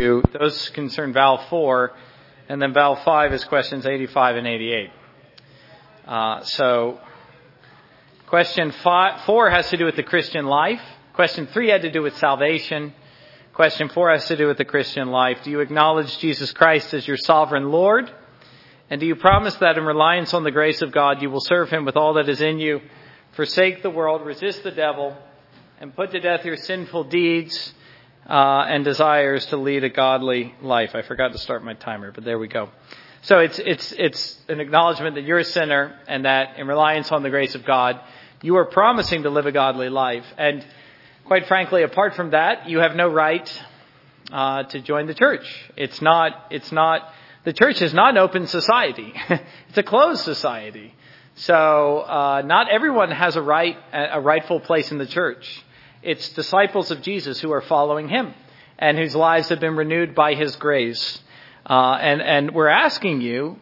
Those concern vow four, and then vow five is questions 85 and 88. Uh, so, question five, four has to do with the Christian life. Question three had to do with salvation. Question four has to do with the Christian life. Do you acknowledge Jesus Christ as your sovereign Lord? And do you promise that in reliance on the grace of God, you will serve Him with all that is in you, forsake the world, resist the devil, and put to death your sinful deeds uh, and desires to lead a godly life. I forgot to start my timer, but there we go. So it's it's it's an acknowledgement that you're a sinner and that in reliance on the grace of God, you are promising to live a godly life. And quite frankly, apart from that, you have no right uh, to join the church. It's not it's not the church is not an open society. it's a closed society. So uh, not everyone has a right a rightful place in the church. It's disciples of Jesus who are following him and whose lives have been renewed by his grace. Uh, and, and we're asking you,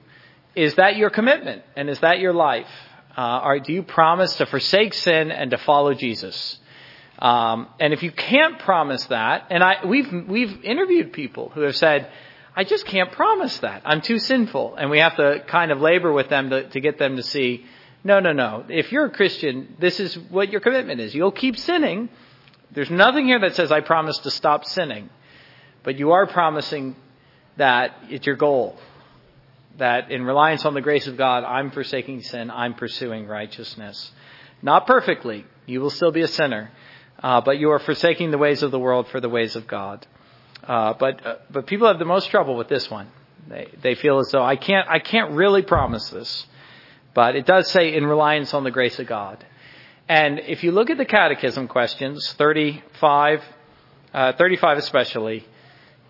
is that your commitment? And is that your life? Uh, are, do you promise to forsake sin and to follow Jesus? Um, and if you can't promise that, and I, we've, we've interviewed people who have said, I just can't promise that. I'm too sinful. And we have to kind of labor with them to, to get them to see, no, no, no. If you're a Christian, this is what your commitment is. You'll keep sinning, there's nothing here that says, I promise to stop sinning. But you are promising that it's your goal. That in reliance on the grace of God, I'm forsaking sin, I'm pursuing righteousness. Not perfectly. You will still be a sinner. Uh, but you are forsaking the ways of the world for the ways of God. Uh, but uh, but people have the most trouble with this one. They they feel as though I can't I can't really promise this, but it does say in reliance on the grace of God. And if you look at the catechism questions, 35, uh, 35 especially,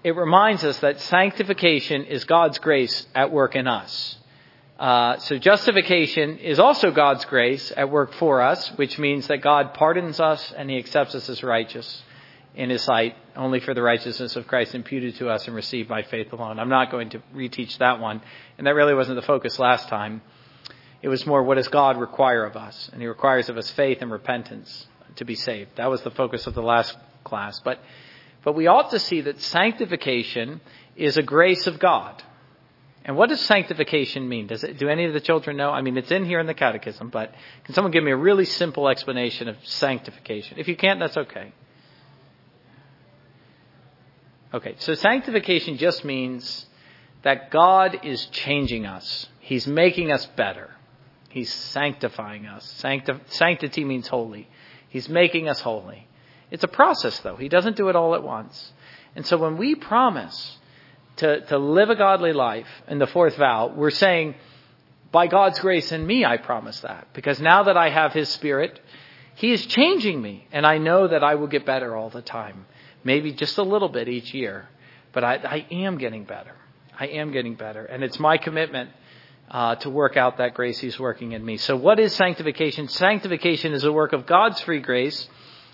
it reminds us that sanctification is God's grace at work in us. Uh, so justification is also God's grace at work for us, which means that God pardons us and He accepts us as righteous in His sight, only for the righteousness of Christ imputed to us and received by faith alone. I'm not going to reteach that one, and that really wasn't the focus last time. It was more, what does God require of us? And He requires of us faith and repentance to be saved. That was the focus of the last class. But, but we ought to see that sanctification is a grace of God. And what does sanctification mean? Does it, do any of the children know? I mean, it's in here in the catechism, but can someone give me a really simple explanation of sanctification? If you can't, that's okay. Okay, so sanctification just means that God is changing us. He's making us better. He's sanctifying us. Sancti- sanctity means holy. He's making us holy. It's a process, though. He doesn't do it all at once. And so when we promise to, to live a godly life in the fourth vow, we're saying, by God's grace in me, I promise that. Because now that I have His Spirit, He is changing me. And I know that I will get better all the time. Maybe just a little bit each year. But I, I am getting better. I am getting better. And it's my commitment uh, to work out that grace He's working in me. So, what is sanctification? Sanctification is a work of God's free grace,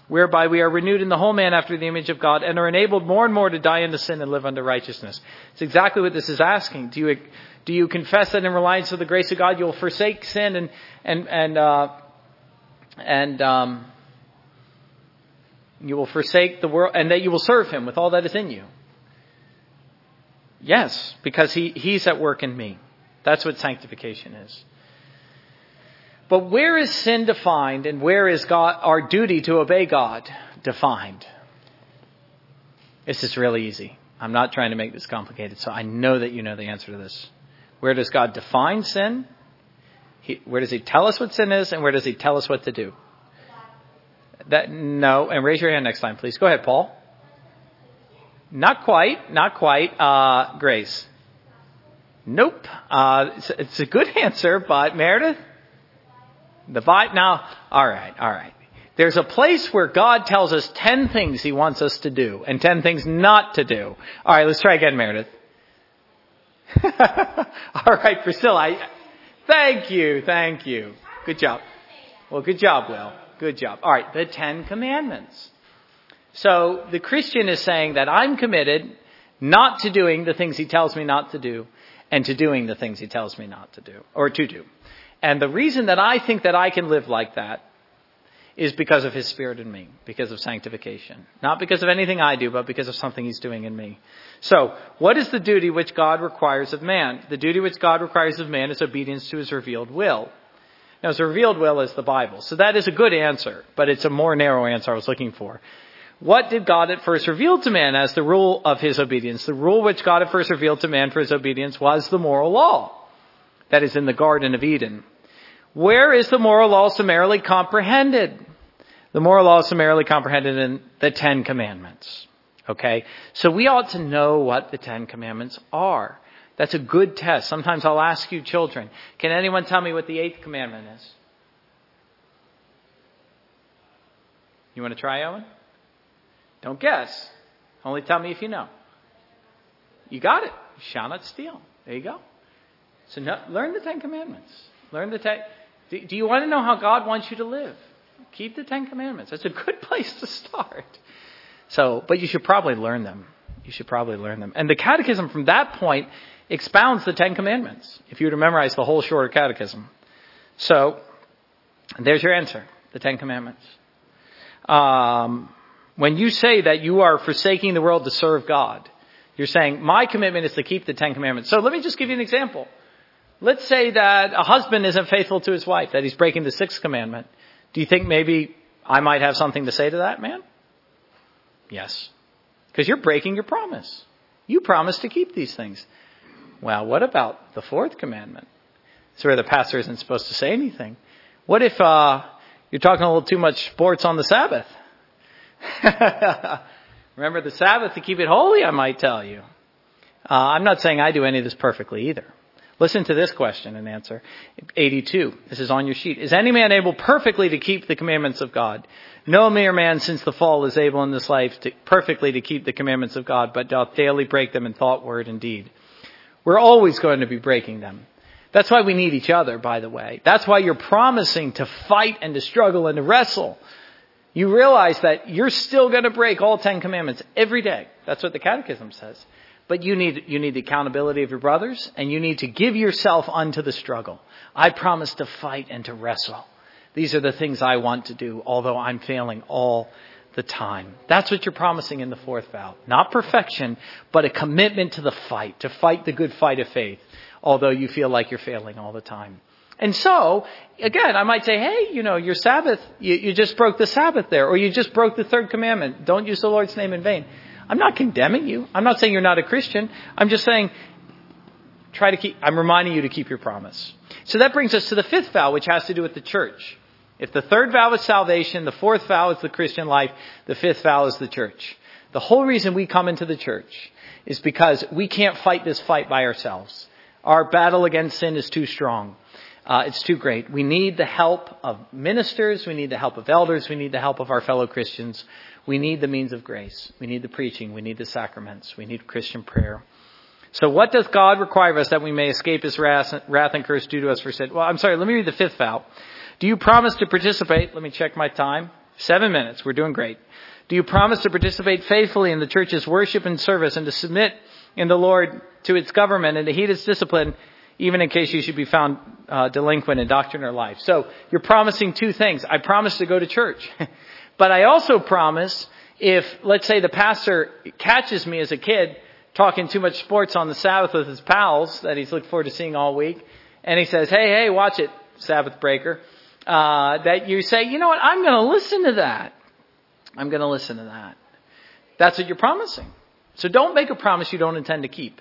whereby we are renewed in the whole man after the image of God and are enabled more and more to die unto sin and live unto righteousness. It's exactly what this is asking. Do you do you confess that in reliance of the grace of God you'll forsake sin and and and uh, and um, you will forsake the world and that you will serve Him with all that is in you? Yes, because he, He's at work in me. That's what sanctification is. But where is sin defined and where is God, our duty to obey God defined? This is really easy. I'm not trying to make this complicated, so I know that you know the answer to this. Where does God define sin? He, where does He tell us what sin is, and where does He tell us what to do? That no, and raise your hand next time, please. Go ahead, Paul. Not quite, not quite. Uh, Grace. Nope. Uh, it's, it's, a good answer, but Meredith? The? Now, alright, alright. There's a place where God tells us 10 things He wants us to do and 10 things not to do. Alright, let's try again, Meredith. alright, Priscilla. I, thank you, thank you. Good job. Well, good job, Will. Good job. Alright, the 10 commandments. So, the Christian is saying that I'm committed not to doing the things He tells me not to do and to doing the things he tells me not to do or to do. And the reason that I think that I can live like that is because of his spirit in me, because of sanctification. Not because of anything I do, but because of something he's doing in me. So, what is the duty which God requires of man? The duty which God requires of man is obedience to his revealed will. Now, his revealed will is the Bible. So that is a good answer, but it's a more narrow answer I was looking for. What did God at first reveal to man as the rule of his obedience? The rule which God at first revealed to man for his obedience was the moral law. That is in the Garden of Eden. Where is the moral law summarily comprehended? The moral law is summarily comprehended in the Ten Commandments. Okay? So we ought to know what the Ten Commandments are. That's a good test. Sometimes I'll ask you children, can anyone tell me what the eighth commandment is? You want to try, Owen? Don't guess. Only tell me if you know. You got it. You shall not steal. There you go. So no, learn the Ten Commandments. Learn the Ten. Do, you want to know how God wants you to live? Keep the Ten Commandments. That's a good place to start. So, but you should probably learn them. You should probably learn them. And the Catechism from that point expounds the Ten Commandments. If you were to memorize the whole shorter Catechism. So, there's your answer. The Ten Commandments. Um, when you say that you are forsaking the world to serve God, you're saying, my commitment is to keep the Ten Commandments. So let me just give you an example. Let's say that a husband isn't faithful to his wife, that he's breaking the sixth commandment. Do you think maybe I might have something to say to that man? Yes. Because you're breaking your promise. You promised to keep these things. Well, what about the fourth commandment? It's where the pastor isn't supposed to say anything. What if uh, you're talking a little too much sports on the Sabbath? Remember the Sabbath to keep it holy, I might tell you. Uh, I'm not saying I do any of this perfectly either. Listen to this question and answer. 82. This is on your sheet. Is any man able perfectly to keep the commandments of God? No mere man since the fall is able in this life to, perfectly to keep the commandments of God, but doth daily break them in thought, word, and deed. We're always going to be breaking them. That's why we need each other, by the way. That's why you're promising to fight and to struggle and to wrestle. You realize that you're still going to break all Ten Commandments every day. That's what the Catechism says. But you need, you need the accountability of your brothers, and you need to give yourself unto the struggle. I promise to fight and to wrestle. These are the things I want to do, although I'm failing all the time. That's what you're promising in the fourth vow. Not perfection, but a commitment to the fight, to fight the good fight of faith, although you feel like you're failing all the time. And so, again, I might say, hey, you know, your Sabbath, you, you just broke the Sabbath there, or you just broke the third commandment. Don't use the Lord's name in vain. I'm not condemning you. I'm not saying you're not a Christian. I'm just saying, try to keep, I'm reminding you to keep your promise. So that brings us to the fifth vow, which has to do with the church. If the third vow is salvation, the fourth vow is the Christian life, the fifth vow is the church. The whole reason we come into the church is because we can't fight this fight by ourselves. Our battle against sin is too strong. Uh, it's too great. We need the help of ministers. We need the help of elders. We need the help of our fellow Christians. We need the means of grace. We need the preaching. We need the sacraments. We need Christian prayer. So what does God require of us that we may escape his wrath, and curse due to us for sin? Well, I'm sorry. Let me read the fifth vow. Do you promise to participate? Let me check my time. Seven minutes. We're doing great. Do you promise to participate faithfully in the church's worship and service and to submit in the Lord to its government and to heed its discipline, even in case you should be found uh, delinquent in doctrine or life? So you're promising two things. I promise to go to church. but I also promise if, let's say the pastor catches me as a kid talking too much sports on the Sabbath with his pals that he's looking forward to seeing all week, and he says, hey, hey, watch it, Sabbath breaker uh, that you say, you know what, I'm going to listen to that. I'm going to listen to that. That's what you're promising. So don't make a promise you don't intend to keep.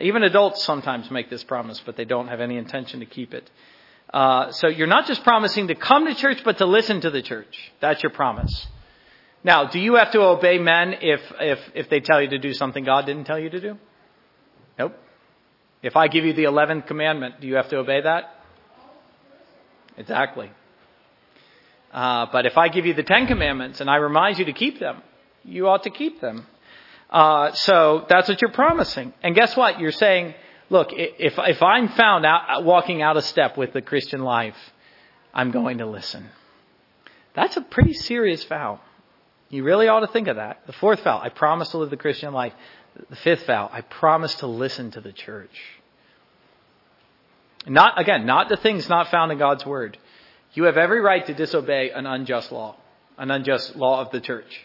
Even adults sometimes make this promise, but they don't have any intention to keep it. Uh, so you're not just promising to come to church, but to listen to the church. That's your promise. Now, do you have to obey men if, if, if they tell you to do something God didn't tell you to do? Nope. If I give you the 11th commandment, do you have to obey that? Exactly. Uh, but if I give you the Ten Commandments and I remind you to keep them, you ought to keep them. Uh, so that's what you're promising. And guess what? You're saying, look, if, if I'm found out, walking out of step with the Christian life, I'm going to listen. That's a pretty serious vow. You really ought to think of that. The fourth vow, I promise to live the Christian life. The fifth vow, I promise to listen to the church. Not, again, not the things not found in God's Word. You have every right to disobey an unjust law, an unjust law of the church.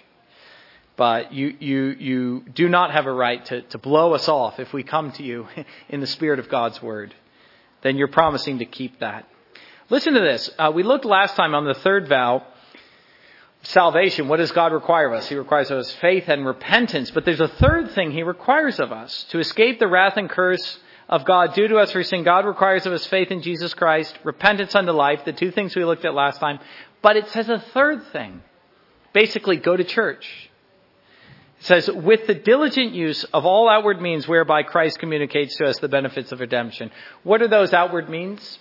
But you, you, you do not have a right to, to blow us off if we come to you in the spirit of God's word. Then you're promising to keep that. Listen to this. Uh, we looked last time on the third vow, salvation. What does God require of us? He requires of us faith and repentance. But there's a third thing He requires of us. To escape the wrath and curse of God due to us for sin, God requires of us faith in Jesus Christ, repentance unto life, the two things we looked at last time. But it says a third thing. Basically, go to church. It says, with the diligent use of all outward means whereby Christ communicates to us the benefits of redemption. What are those outward means?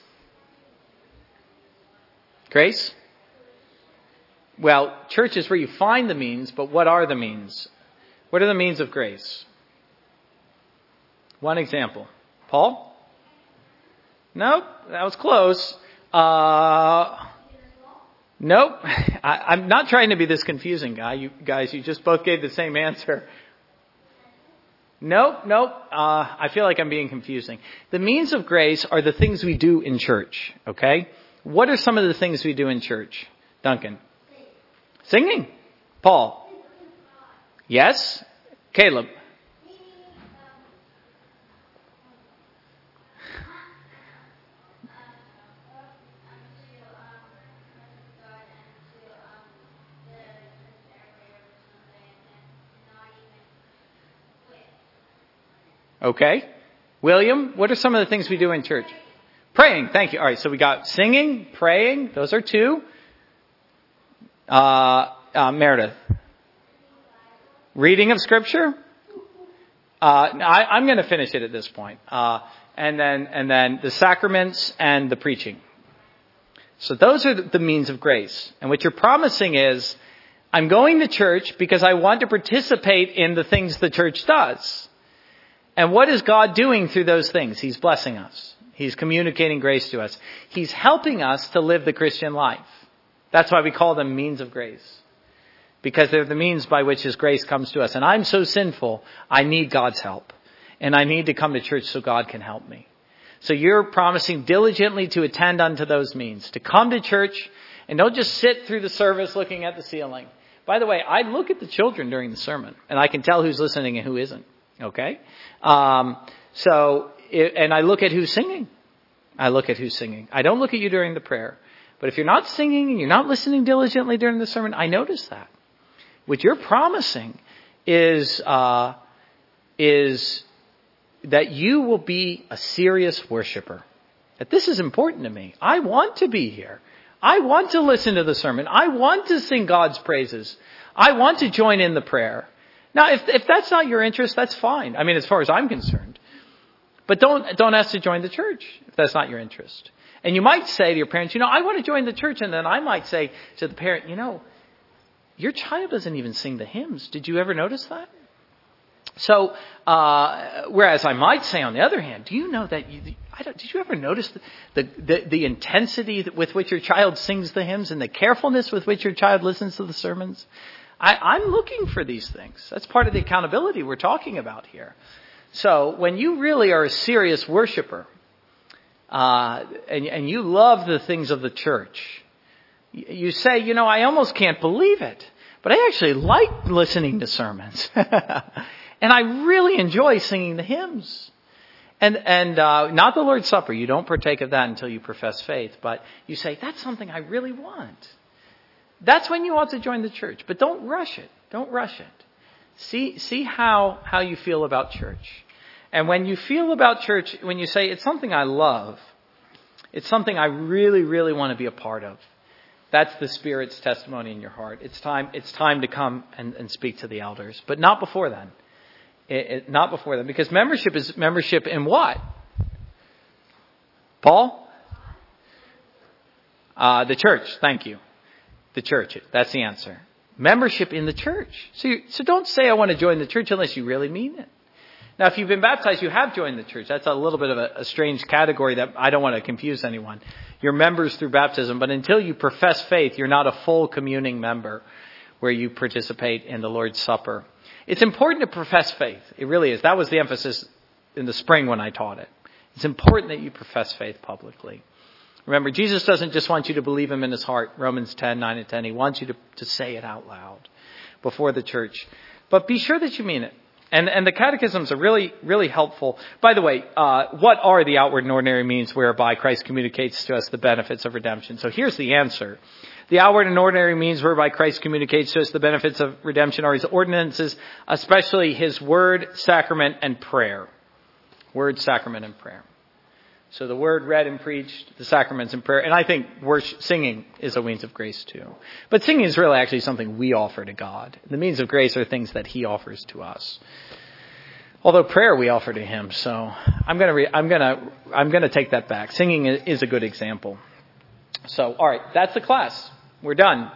Grace? Well, church is where you find the means, but what are the means? What are the means of grace? One example. Paul? Nope, that was close. Uh, Nope. I, am not trying to be this confusing guy. You guys, you just both gave the same answer. Nope, nope. Uh, I feel like I'm being confusing. The means of grace are the things we do in church, okay? What are some of the things we do in church? Duncan? Singing. Paul? Yes? Caleb? Okay. William, what are some of the things we do in church? Praying. Thank you. All right. So we got singing, praying. Those are two. Uh, uh, Meredith. Reading of scripture. Uh, I, am going to finish it at this point. Uh, and then, and then the sacraments and the preaching. So those are the means of grace. And what you're promising is, I'm going to church because I want to participate in the things the church does. And what is God doing through those things? He's blessing us. He's communicating grace to us. He's helping us to live the Christian life. That's why we call them means of grace. Because they're the means by which His grace comes to us. And I'm so sinful, I need God's help. And I need to come to church so God can help me. So you're promising diligently to attend unto those means, to come to church and don't just sit through the service looking at the ceiling. By the way, I look at the children during the sermon and I can tell who's listening and who isn't. Okay? Um, so, it, and I look at who's singing. I look at who's singing. I don't look at you during the prayer. But if you're not singing and you're not listening diligently during the sermon, I notice that. What you're promising is, uh, is that you will be a serious worshiper. That this is important to me. I want to be here. I want to listen to the sermon. I want to sing God's praises. I want to join in the prayer. Now, if, if that's not your interest, that's fine. I mean, as far as I'm concerned. But don't, don't ask to join the church if that's not your interest. And you might say to your parents, you know, I want to join the church. And then I might say to the parent, you know, your child doesn't even sing the hymns. Did you ever notice that? So, uh, whereas I might say, on the other hand, do you know that you, did you ever notice the, the, the intensity with which your child sings the hymns and the carefulness with which your child listens to the sermons? I, I'm looking for these things. That's part of the accountability we're talking about here. So when you really are a serious worshiper, uh, and, and you love the things of the church, you say, you know, I almost can't believe it, but I actually like listening to sermons. and I really enjoy singing the hymns. And, and uh, not the Lord's Supper. You don't partake of that until you profess faith. But you say, that's something I really want. That's when you ought to join the church. But don't rush it. Don't rush it. See, see how, how you feel about church. And when you feel about church, when you say, it's something I love, it's something I really, really want to be a part of. That's the Spirit's testimony in your heart. It's time, it's time to come and, and speak to the elders. But not before then. It, it, not before then. Because membership is membership in what? Paul? Uh, the church. Thank you. The church. That's the answer. Membership in the church. So, you, so don't say I want to join the church unless you really mean it. Now, if you've been baptized, you have joined the church. That's a little bit of a, a, strange category that I don't want to confuse anyone. You're members through baptism, but until you profess faith, you're not a full communing member where you participate in the Lord's Supper. It's important to profess faith. It really is. That was the emphasis in the spring when I taught it. It's important that you profess faith publicly. Remember, Jesus doesn't just want you to believe him in his heart, Romans 10, 9 and 10. He wants you to, to say it out loud before the church. But be sure that you mean it. And, and the catechisms are really, really helpful. By the way, uh, what are the outward and ordinary means whereby Christ communicates to us the benefits of redemption? So here's the answer. The outward and ordinary means whereby Christ communicates to us the benefits of redemption are his ordinances, especially his word, sacrament, and prayer. Word, sacrament, and prayer. So the word read and preached, the sacraments and prayer, and I think worship, singing is a means of grace too. But singing is really actually something we offer to God. The means of grace are things that He offers to us. Although prayer we offer to Him, so I'm gonna re- I'm gonna I'm gonna take that back. Singing is a good example. So all right, that's the class. We're done.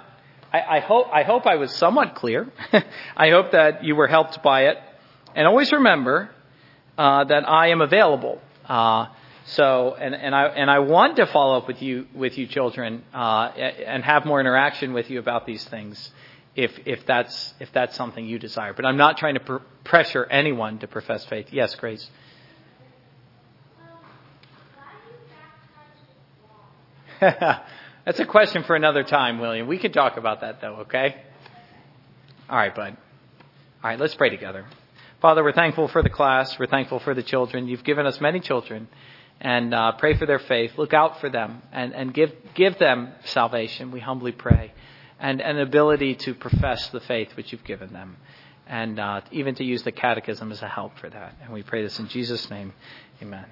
I, I hope I hope I was somewhat clear. I hope that you were helped by it, and always remember uh, that I am available. Uh, so, and, and I and I want to follow up with you with you children uh, and have more interaction with you about these things, if if that's if that's something you desire. But I'm not trying to pr- pressure anyone to profess faith. Yes, Grace. That's a question for another time, William. We can talk about that though, okay? All right, bud. All right, let's pray together. Father, we're thankful for the class. We're thankful for the children. You've given us many children and uh, pray for their faith. Look out for them and, and give, give them salvation, we humbly pray, and an ability to profess the faith which you've given them, and uh, even to use the catechism as a help for that. And we pray this in Jesus' name. Amen.